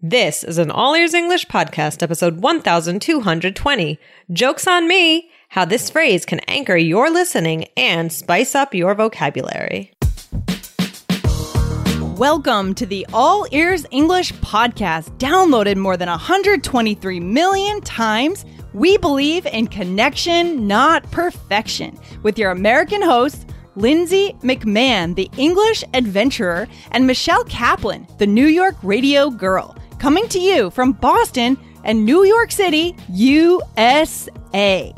This is an All Ears English podcast, episode 1220. Jokes on me! How this phrase can anchor your listening and spice up your vocabulary. Welcome to the All Ears English podcast, downloaded more than 123 million times. We believe in connection, not perfection, with your American hosts, Lindsay McMahon, the English adventurer, and Michelle Kaplan, the New York radio girl, coming to you from Boston and New York City, USA.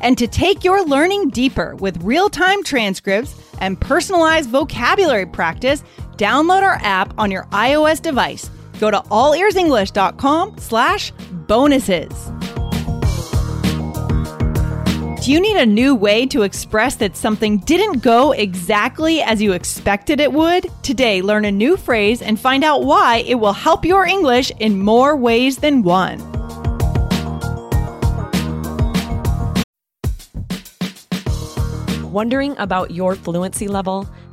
And to take your learning deeper with real time transcripts and personalized vocabulary practice, download our app on your iOS device. Go to allearsenglish.com slash bonuses. You need a new way to express that something didn't go exactly as you expected it would? Today, learn a new phrase and find out why it will help your English in more ways than one. Wondering about your fluency level?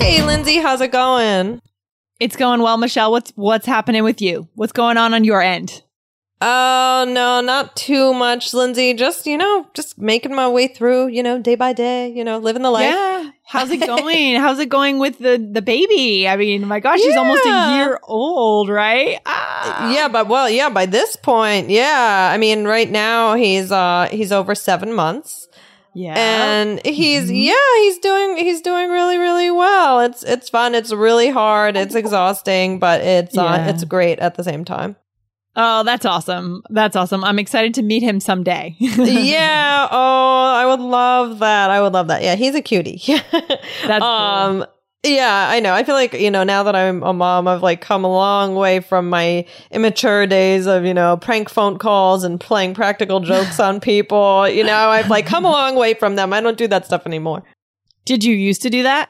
Hey, Lindsay, how's it going? It's going well, Michelle. What's what's happening with you? What's going on on your end? Oh, no, not too much, Lindsay. Just, you know, just making my way through, you know, day by day, you know, living the life. Yeah. How's it going? How's it going with the the baby? I mean, my gosh, she's almost a year old, right? Ah. Yeah, but well, yeah, by this point, yeah. I mean, right now he's uh he's over 7 months. Yeah. and he's Mm-hmm. yeah he's doing he's doing really really well it's it's fun it's really hard it's exhausting but it's uh it's great at the same time oh, that's awesome. That's awesome. I'm excited to meet him someday. yeah oh i would love that i would love that yeah he's a cutie That's cool. Yeah i know i feel like you know now that i'm a mom i've like come a long way from my immature days of you know prank phone calls and playing practical jokes on people you know i've like come a long way from them i don't do that stuff anymore Did you used to do that?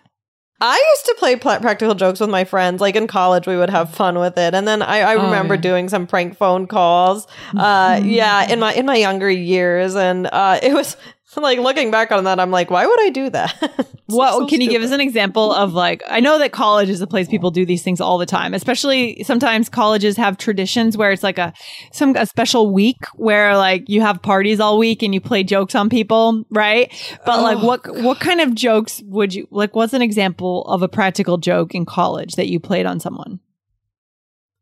I used to play pla practical jokes with my friends. Like in college, we would have fun with it, and then I, I Oh, remember yeah. doing some prank phone calls. Uh, yeah, in my in my younger years, and uh, it was like looking back on that, I'm like, why would I do that? What so can you give us an example of like I know that college is a place people do these things all the time. Especially sometimes colleges have traditions where it's like a some a special week where like you have parties all week and you play jokes on people, right? But like Oh, what what kind of jokes would you like what's an example of a practical joke in college that you played on someone?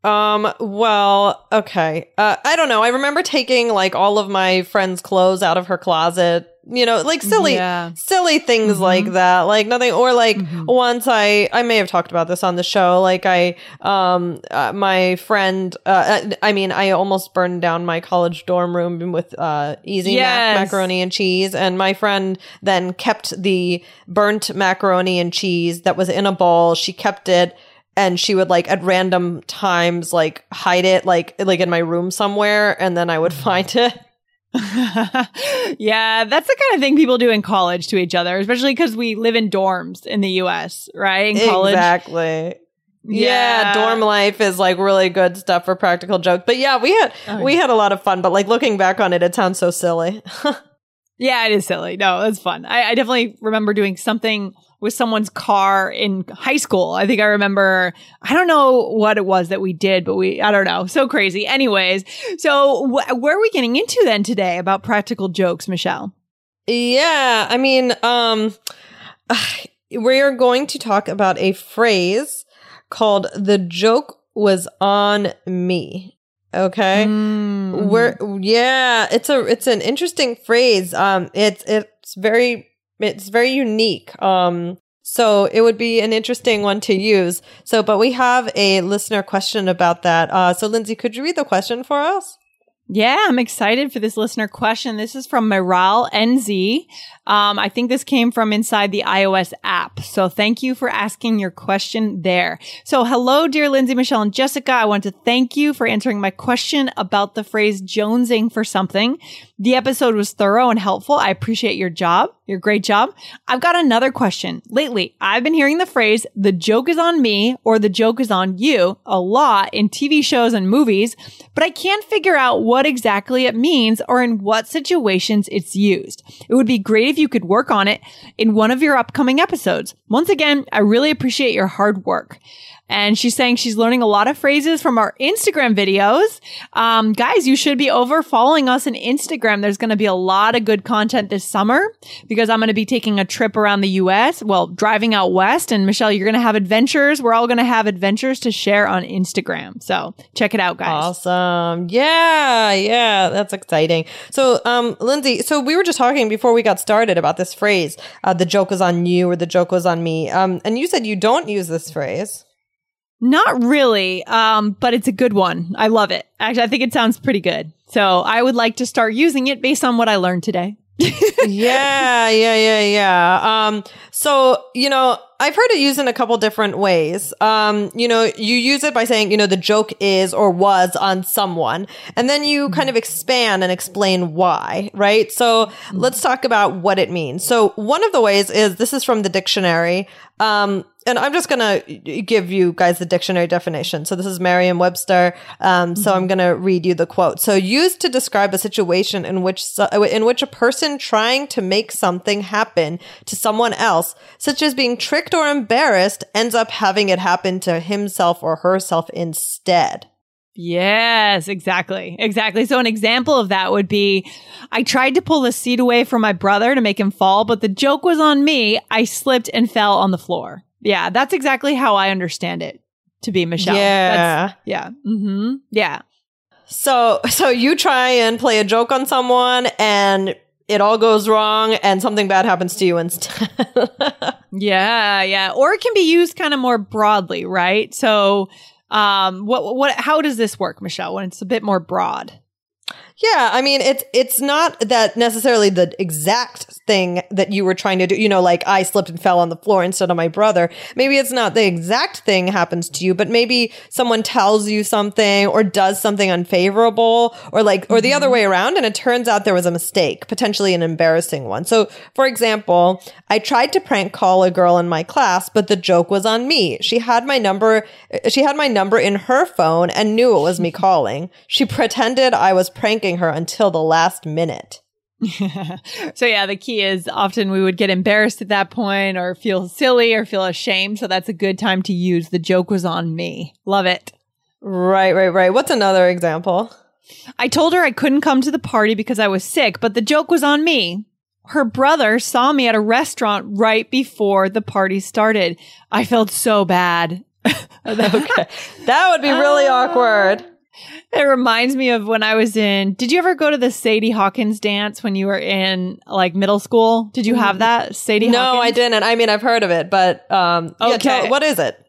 Um. Well. Okay. Uh. I don't know. I remember taking like all of my friends' clothes out of her closet. You know, like silly, Yeah. silly things Mhm. like that. Like nothing. Or like Mhm. once I, I may have talked about this on the show. Like I, um, uh, my friend. Uh, uh, I mean, I almost burned down my college dorm room with uh easy mac- macaroni and cheese, and my friend then kept the burnt macaroni and cheese that was in a bowl. She kept it and she would like at random times like hide it like like in my room somewhere and then I would find it. yeah, that's the kind of thing people do in college to each other, especially because we live in dorms in the US, right? In college. Exactly. Yeah. Yeah. dorm life is like really good stuff for practical jokes. But yeah, we had Oh, we had a lot of fun, but like looking back on it, it sounds so silly. Yeah, it is silly. No, it's fun. I, I definitely remember doing something with someone's car in high school. I think I remember, I don't know what it was that we did, but we, I don't know. So crazy. Anyways, so wh- where are we getting into then today about practical jokes, Michelle? yeah, I mean, um we're going to talk about a phrase called the joke was on me. Okay? Mm. We're yeah, it's a it's an interesting phrase. Um it's it's very it's very unique. Um so it would be an interesting one to use. So but we have a listener question about that. Uh so Lindsay, could you read the question for us? Yeah, I'm excited for this listener question. This is from Miral NZ. Um, I think this came from inside the iOS app. So thank you for asking your question there. So hello, dear Lindsay, Michelle, and Jessica. I want to thank you for answering my question about the phrase jonesing for something. The episode was thorough and helpful. I appreciate your job, your great job. I've got another question. Lately, I've been hearing the phrase, the joke is on me or the joke is on you a lot in TV shows and movies, but I can't figure out what exactly it means or in what situations it's used. It would be great if you could work on it in one of your upcoming episodes. Once again, I really appreciate your hard work. And she's saying she's learning a lot of phrases from our Instagram videos. Um, guys, you should be over following us on Instagram. There's going to be a lot of good content this summer because I'm going to be taking a trip around the US, well, driving out west. And Michelle, you're going to have adventures. We're all going to have adventures to share on Instagram. So check it out, guys. Awesome. Yeah. Yeah. That's exciting. So, um, Lindsay, so we were just talking before we got started about this phrase, uh, the joke was on you or the joke was on me. Um, and you said you don't use this phrase. Not really, um, but it's a good one. I love it. Actually, I think it sounds pretty good. So I would like to start using it based on what I learned today. yeah, yeah, yeah, yeah. Um, so, you know, I've heard it used in a couple different ways. Um, you know, you use it by saying, you know, the joke is or was on someone, and then you kind of expand and explain why, right? So let's talk about what it means. So one of the ways is this is from the dictionary. Um, and I'm just going to give you guys the dictionary definition. So this is Merriam Webster. Um, so I'm going to read you the quote. So used to describe a situation in which, in which a person trying to make something happen to someone else, such as being tricked or embarrassed, ends up having it happen to himself or herself instead. Yes, exactly. Exactly. So an example of that would be I tried to pull the seat away from my brother to make him fall, but the joke was on me. I slipped and fell on the floor. Yeah, that's exactly how I understand it to be Michelle. Yeah. That's, yeah. Mm-hmm. Yeah. So, so you try and play a joke on someone and it all goes wrong and something bad happens to you instead. yeah, yeah. Or it can be used kind of more broadly, right? So, um, what, what, how does this work, Michelle, when it's a bit more broad? Yeah, I mean it's it's not that necessarily the exact thing that you were trying to do. You know, like I slipped and fell on the floor instead of my brother. Maybe it's not the exact thing happens to you, but maybe someone tells you something or does something unfavorable or like or the mm-hmm. other way around and it turns out there was a mistake, potentially an embarrassing one. So, for example, I tried to prank call a girl in my class, but the joke was on me. She had my number she had my number in her phone and knew it was me calling. She pretended I was pranking her until the last minute. so yeah, the key is often we would get embarrassed at that point or feel silly or feel ashamed. So that's a good time to use the joke was on me. Love it. Right, right, right. What's another example? I told her I couldn't come to the party because I was sick, but the joke was on me. Her brother saw me at a restaurant right before the party started. I felt so bad. okay. That would be really uh, awkward. It reminds me of when I was in. Did you ever go to the Sadie Hawkins dance when you were in like middle school? Did you have mm. that Sadie? No, Hawkins? I didn't. I mean, I've heard of it, but um, okay. Yeah, tell, what is it?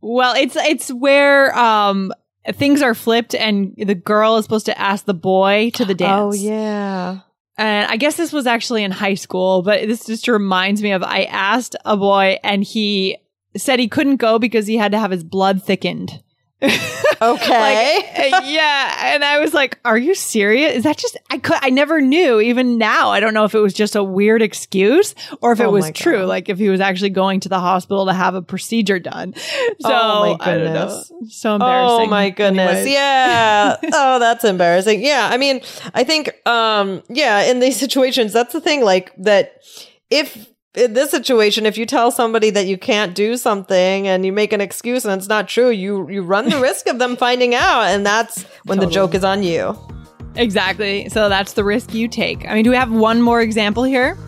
Well, it's it's where um things are flipped and the girl is supposed to ask the boy to the oh, dance. Oh yeah. And I guess this was actually in high school, but this just reminds me of I asked a boy and he said he couldn't go because he had to have his blood thickened. Okay. like, uh, yeah. And I was like, are you serious? Is that just, I could, I never knew. Even now, I don't know if it was just a weird excuse or if it oh was true. Like if he was actually going to the hospital to have a procedure done. So, oh my goodness. So embarrassing. Oh my goodness. Anyways. Yeah. oh, that's embarrassing. Yeah. I mean, I think, um, yeah, in these situations, that's the thing, like that if in this situation, if you tell somebody that you can't do something and you make an excuse and it's not true, you you run the risk of them finding out, and that's when totally. the joke is on you. Exactly. So that's the risk you take. I mean, do we have one more example here?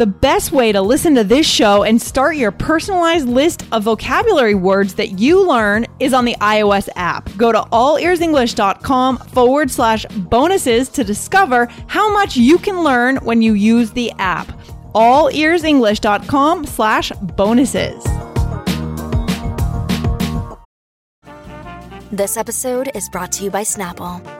The best way to listen to this show and start your personalized list of vocabulary words that you learn is on the iOS app. Go to allearsenglish.com forward slash bonuses to discover how much you can learn when you use the app. allearsenglish.com slash bonuses. This episode is brought to you by Snapple.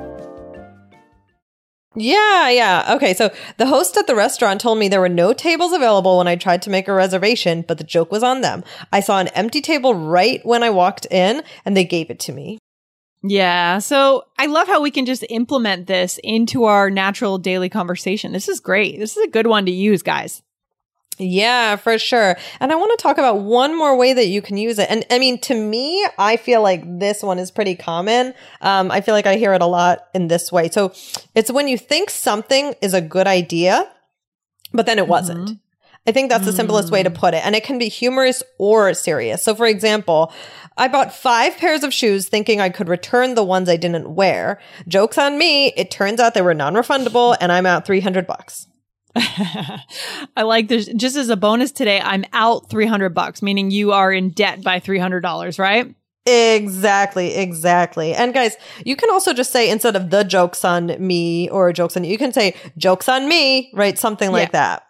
Yeah, yeah. Okay, so the host at the restaurant told me there were no tables available when I tried to make a reservation, but the joke was on them. I saw an empty table right when I walked in, and they gave it to me. Yeah. So I love how we can just implement this into our natural daily conversation. This is great. This is a good one to use, guys. Yeah, for sure. And I want to talk about one more way that you can use it. And I mean, to me, I feel like this one is pretty common. Um, I feel like I hear it a lot in this way. So it's when you think something is a good idea, but then it wasn't. Mm-hmm. I think that's the simplest way to put it. And it can be humorous or serious. So, for example, I bought five pairs of shoes thinking I could return the ones I didn't wear. Joke's on me. It turns out they were non refundable and I'm out 300 bucks. I like this. Just as a bonus today, I'm out 300 bucks, meaning you are in debt by $300, right? Exactly, exactly. And guys, you can also just say instead of the jokes on me or jokes on you, you can say jokes on me, right? Something like that.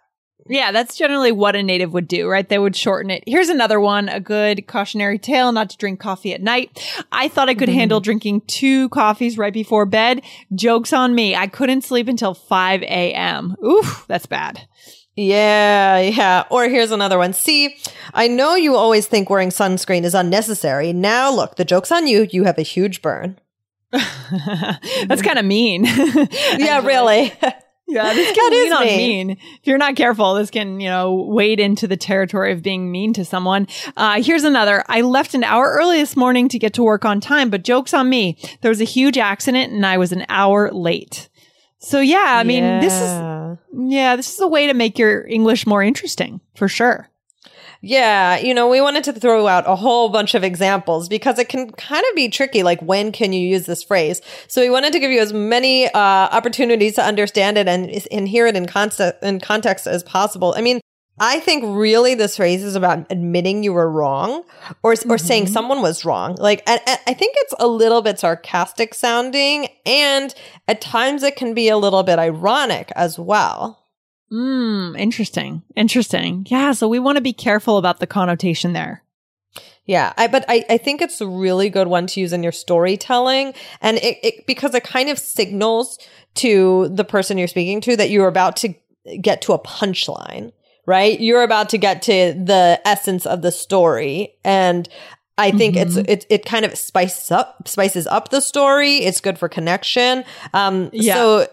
Yeah, that's generally what a native would do, right? They would shorten it. Here's another one, a good cautionary tale not to drink coffee at night. I thought I could Mm-hmm. handle drinking two coffees right before bed. Joke's on me. I couldn't sleep until 5 a.m. Oof, that's bad. Yeah, yeah. Or here's another one. See, I know you always think wearing sunscreen is unnecessary. Now look, the joke's on you. You have a huge burn. that's kind of mean. Yeah, really. Yeah, this can is lean on mean. mean. If you're not careful, this can, you know, wade into the territory of being mean to someone. Uh, here's another. I left an hour early this morning to get to work on time, but joke's on me. There was a huge accident and I was an hour late. So yeah, I mean, this is, Yeah. yeah, this is a way to make your English more interesting for sure. Yeah, you know, we wanted to throw out a whole bunch of examples because it can kind of be tricky. Like, when can you use this phrase? So we wanted to give you as many uh, opportunities to understand it and, and hear it in context, in context as possible. I mean, I think really this phrase is about admitting you were wrong or, or saying someone was wrong. Like, and I think it's a little bit sarcastic sounding and at times it can be a little bit ironic as well. Hmm, interesting. Interesting. Yeah, so we want to be careful about the connotation there. Yeah, I, but I, I think it's a really good one to use in your storytelling, and it, it because it kind of signals to the person you're speaking to that you're about to get to a punchline, right? You're about to get to the essence of the story, and I think it's it it kind of spices up spices up the story. It's good for connection. Um, Yeah. so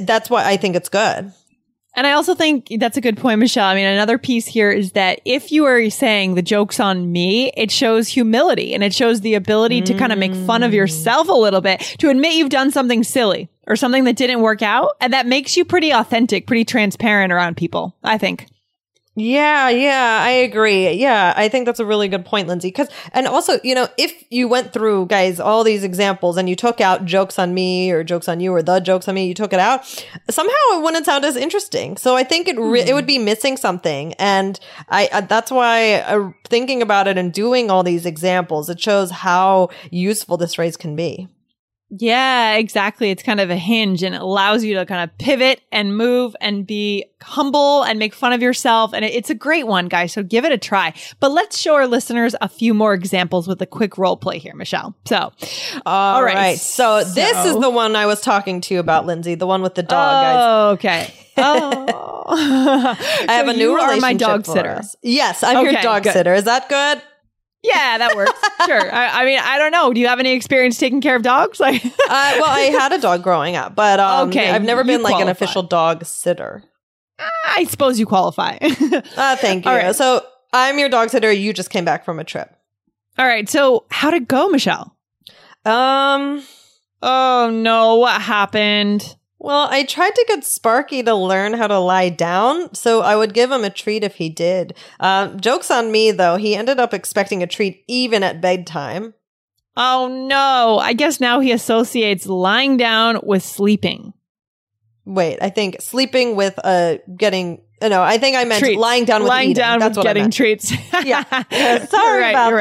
that's why I think it's good. And I also think that's a good point, Michelle. I mean, another piece here is that if you are saying the joke's on me, it shows humility and it shows the ability to kind of make fun of yourself a little bit, to admit you've done something silly or something that didn't work out. And that makes you pretty authentic, pretty transparent around people, I think. Yeah, yeah, I agree. Yeah, I think that's a really good point, Lindsay. Because, and also, you know, if you went through, guys, all these examples and you took out jokes on me or jokes on you or the jokes on me, you took it out, somehow it wouldn't sound as interesting. So I think it re- it would be missing something. And I, I that's why uh, thinking about it and doing all these examples, it shows how useful this phrase can be. Yeah, exactly. It's kind of a hinge and it allows you to kind of pivot and move and be humble and make fun of yourself. And it's a great one, guys. So give it a try. But let's show our listeners a few more examples with a quick role play here, Michelle. So, All right, right. So, this is the one I was talking to you about, Lindsay, the one with the dog, guys. oh, okay. Oh, I have a new you are my dog sitter. us. Yes, I'm your dog good. sitter. Is that good? Yeah, that works. sure. I, I mean, I don't know. Do you have any experience taking care of dogs? Like, Uh, well, I had a dog growing up, but um, Okay, I've never been like an official dog sitter. I suppose you qualify. Uh, thank you. All right. So I'm your dog sitter. You just came back from a trip. All right. So, how'd it go, Michelle? Um. Oh no, what happened? Well, I tried to get Sparky to learn how to lie down, so I would give him a treat if he did. Uh, jokes on me, though. He ended up expecting a treat even at bedtime. Oh no, I guess now he associates lying down with sleeping. Wait, I think sleeping with a getting. uh, No, I think I meant Treats. lying down with lying eating. down That's with getting treats. Yeah. Sorry right, about right.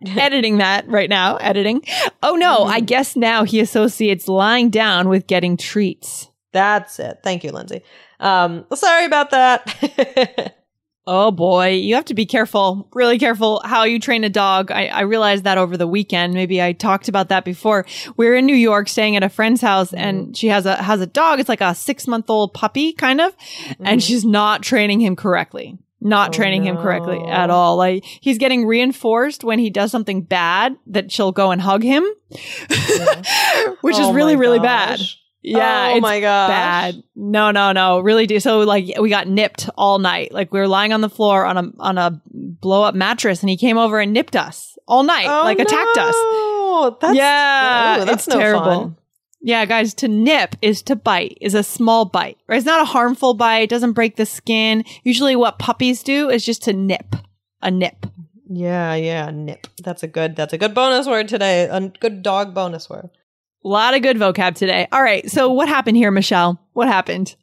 that. Editing that right now. Editing. Oh no! Mm-hmm. I guess now he associates lying down with getting treats. That's it. Thank you, Lindsay. Um, sorry about that. Oh boy, you have to be careful, really careful how you train a dog. I, I realized that over the weekend. Maybe I talked about that before. We are in New York staying at a friend's house mm-hmm. and she has a, has a dog. It's like a six month old puppy kind of, and mm-hmm. she's not training him correctly. Not oh, training him correctly at all. Like he's getting reinforced when he does something bad that she'll go and hug him, which Oh is really, really bad. Yeah, Oh it's my god. bad. No, no, no, really do. So like we got nipped all night. Like we were lying on the floor on a on a blow up mattress, and he came over and nipped us all night, Oh, like attacked us. no. That's, yeah, that's no terrible. fun. Yeah, guys, to nip is to bite, is a small bite, right? It's not a harmful bite, doesn't break the skin. Usually what puppies do is just to nip, a nip. Yeah, yeah, nip. That's a good. That's a good bonus word today. A good dog bonus word. A lot of good vocab today. All right. So what happened here, Michelle? What happened?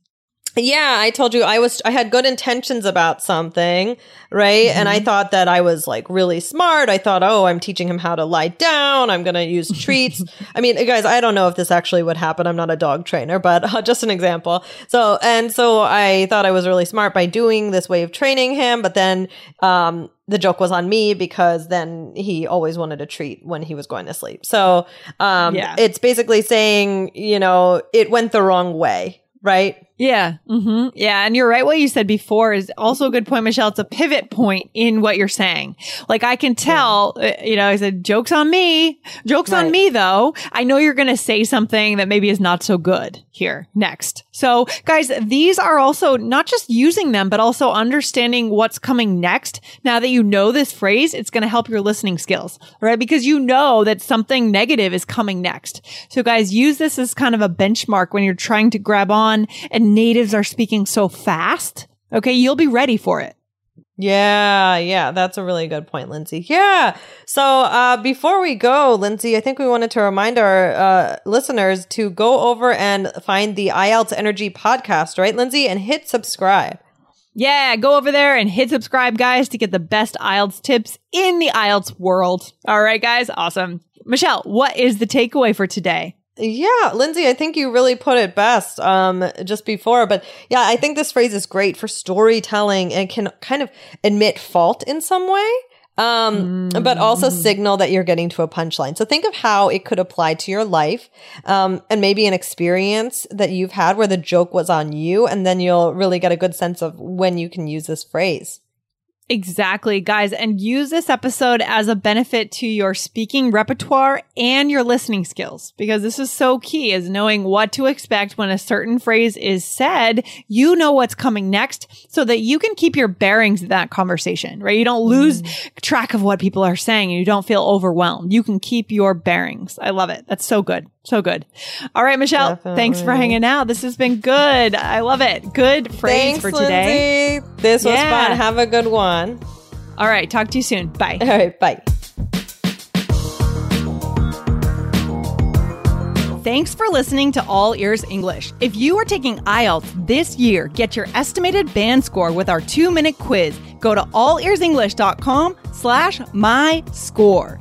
Yeah, I told you I was I had good intentions about something, right? And I thought that I was like really smart. I thought, "Oh, I'm teaching him how to lie down. I'm going to use treats." I mean, guys, I don't know if this actually would happen. I'm not a dog trainer, but uh, just an example. So, and so I thought I was really smart by doing this way of training him, but then um the joke was on me because then he always wanted a treat when he was going to sleep. So, um Yeah. it's basically saying, you know, it went the wrong way, right? Yeah. hmm Yeah. And you're right. What you said before is also a good point, Michelle. It's a pivot point in what you're saying. Like I can tell, uh, you know, I said, jokes on me, jokes on me though. I know you're going to say something that maybe is not so good here next. So guys, these are also not just using them, but also understanding what's coming next. Now that you know this phrase, it's going to help your listening skills, right? Because you know that something negative is coming next. So guys, use this as kind of a benchmark when you're trying to grab on and natives are speaking so fast. Okay. You'll be ready for it. Yeah, yeah, that's a really good point, Lindsay. Yeah. So uh, before we go, Lindsay, I think we wanted to remind our uh, listeners to go over and find the IELTS Energy podcast, right, Lindsay, and hit subscribe. Yeah, go over there and hit subscribe, guys, to get the best IELTS tips in the IELTS world. All right, guys, awesome. Michelle, what is the takeaway for today? Yeah, Lindsay, I think you really put it best um, just before. But yeah, I think this phrase is great for storytelling and can kind of admit fault in some way, um, but also signal that you're getting to a punchline. So think of how it could apply to your life um, and maybe an experience that you've had where the joke was on you. And then you'll really get a good sense of when you can use this phrase. Exactly, guys. And use this episode as a benefit to your speaking repertoire and your listening skills because this is so key is knowing what to expect when a certain phrase is said. You know what's coming next so that you can keep your bearings in that conversation, right? You don't lose mm. track of what people are saying and you don't feel overwhelmed. You can keep your bearings. I love it. That's so good. So good. All right, Michelle, thanks for hanging out. This has been good. I love it. Good phrase Thanks, for today. Lindsay. This was Yeah. fun. Have a good one. All right. Talk to you soon. Bye. All right, bye. Thanks for listening to All Ears English. If you are taking IELTS this year, get your estimated band score with our two-minute quiz. Go to allearsenglish.com slash my score.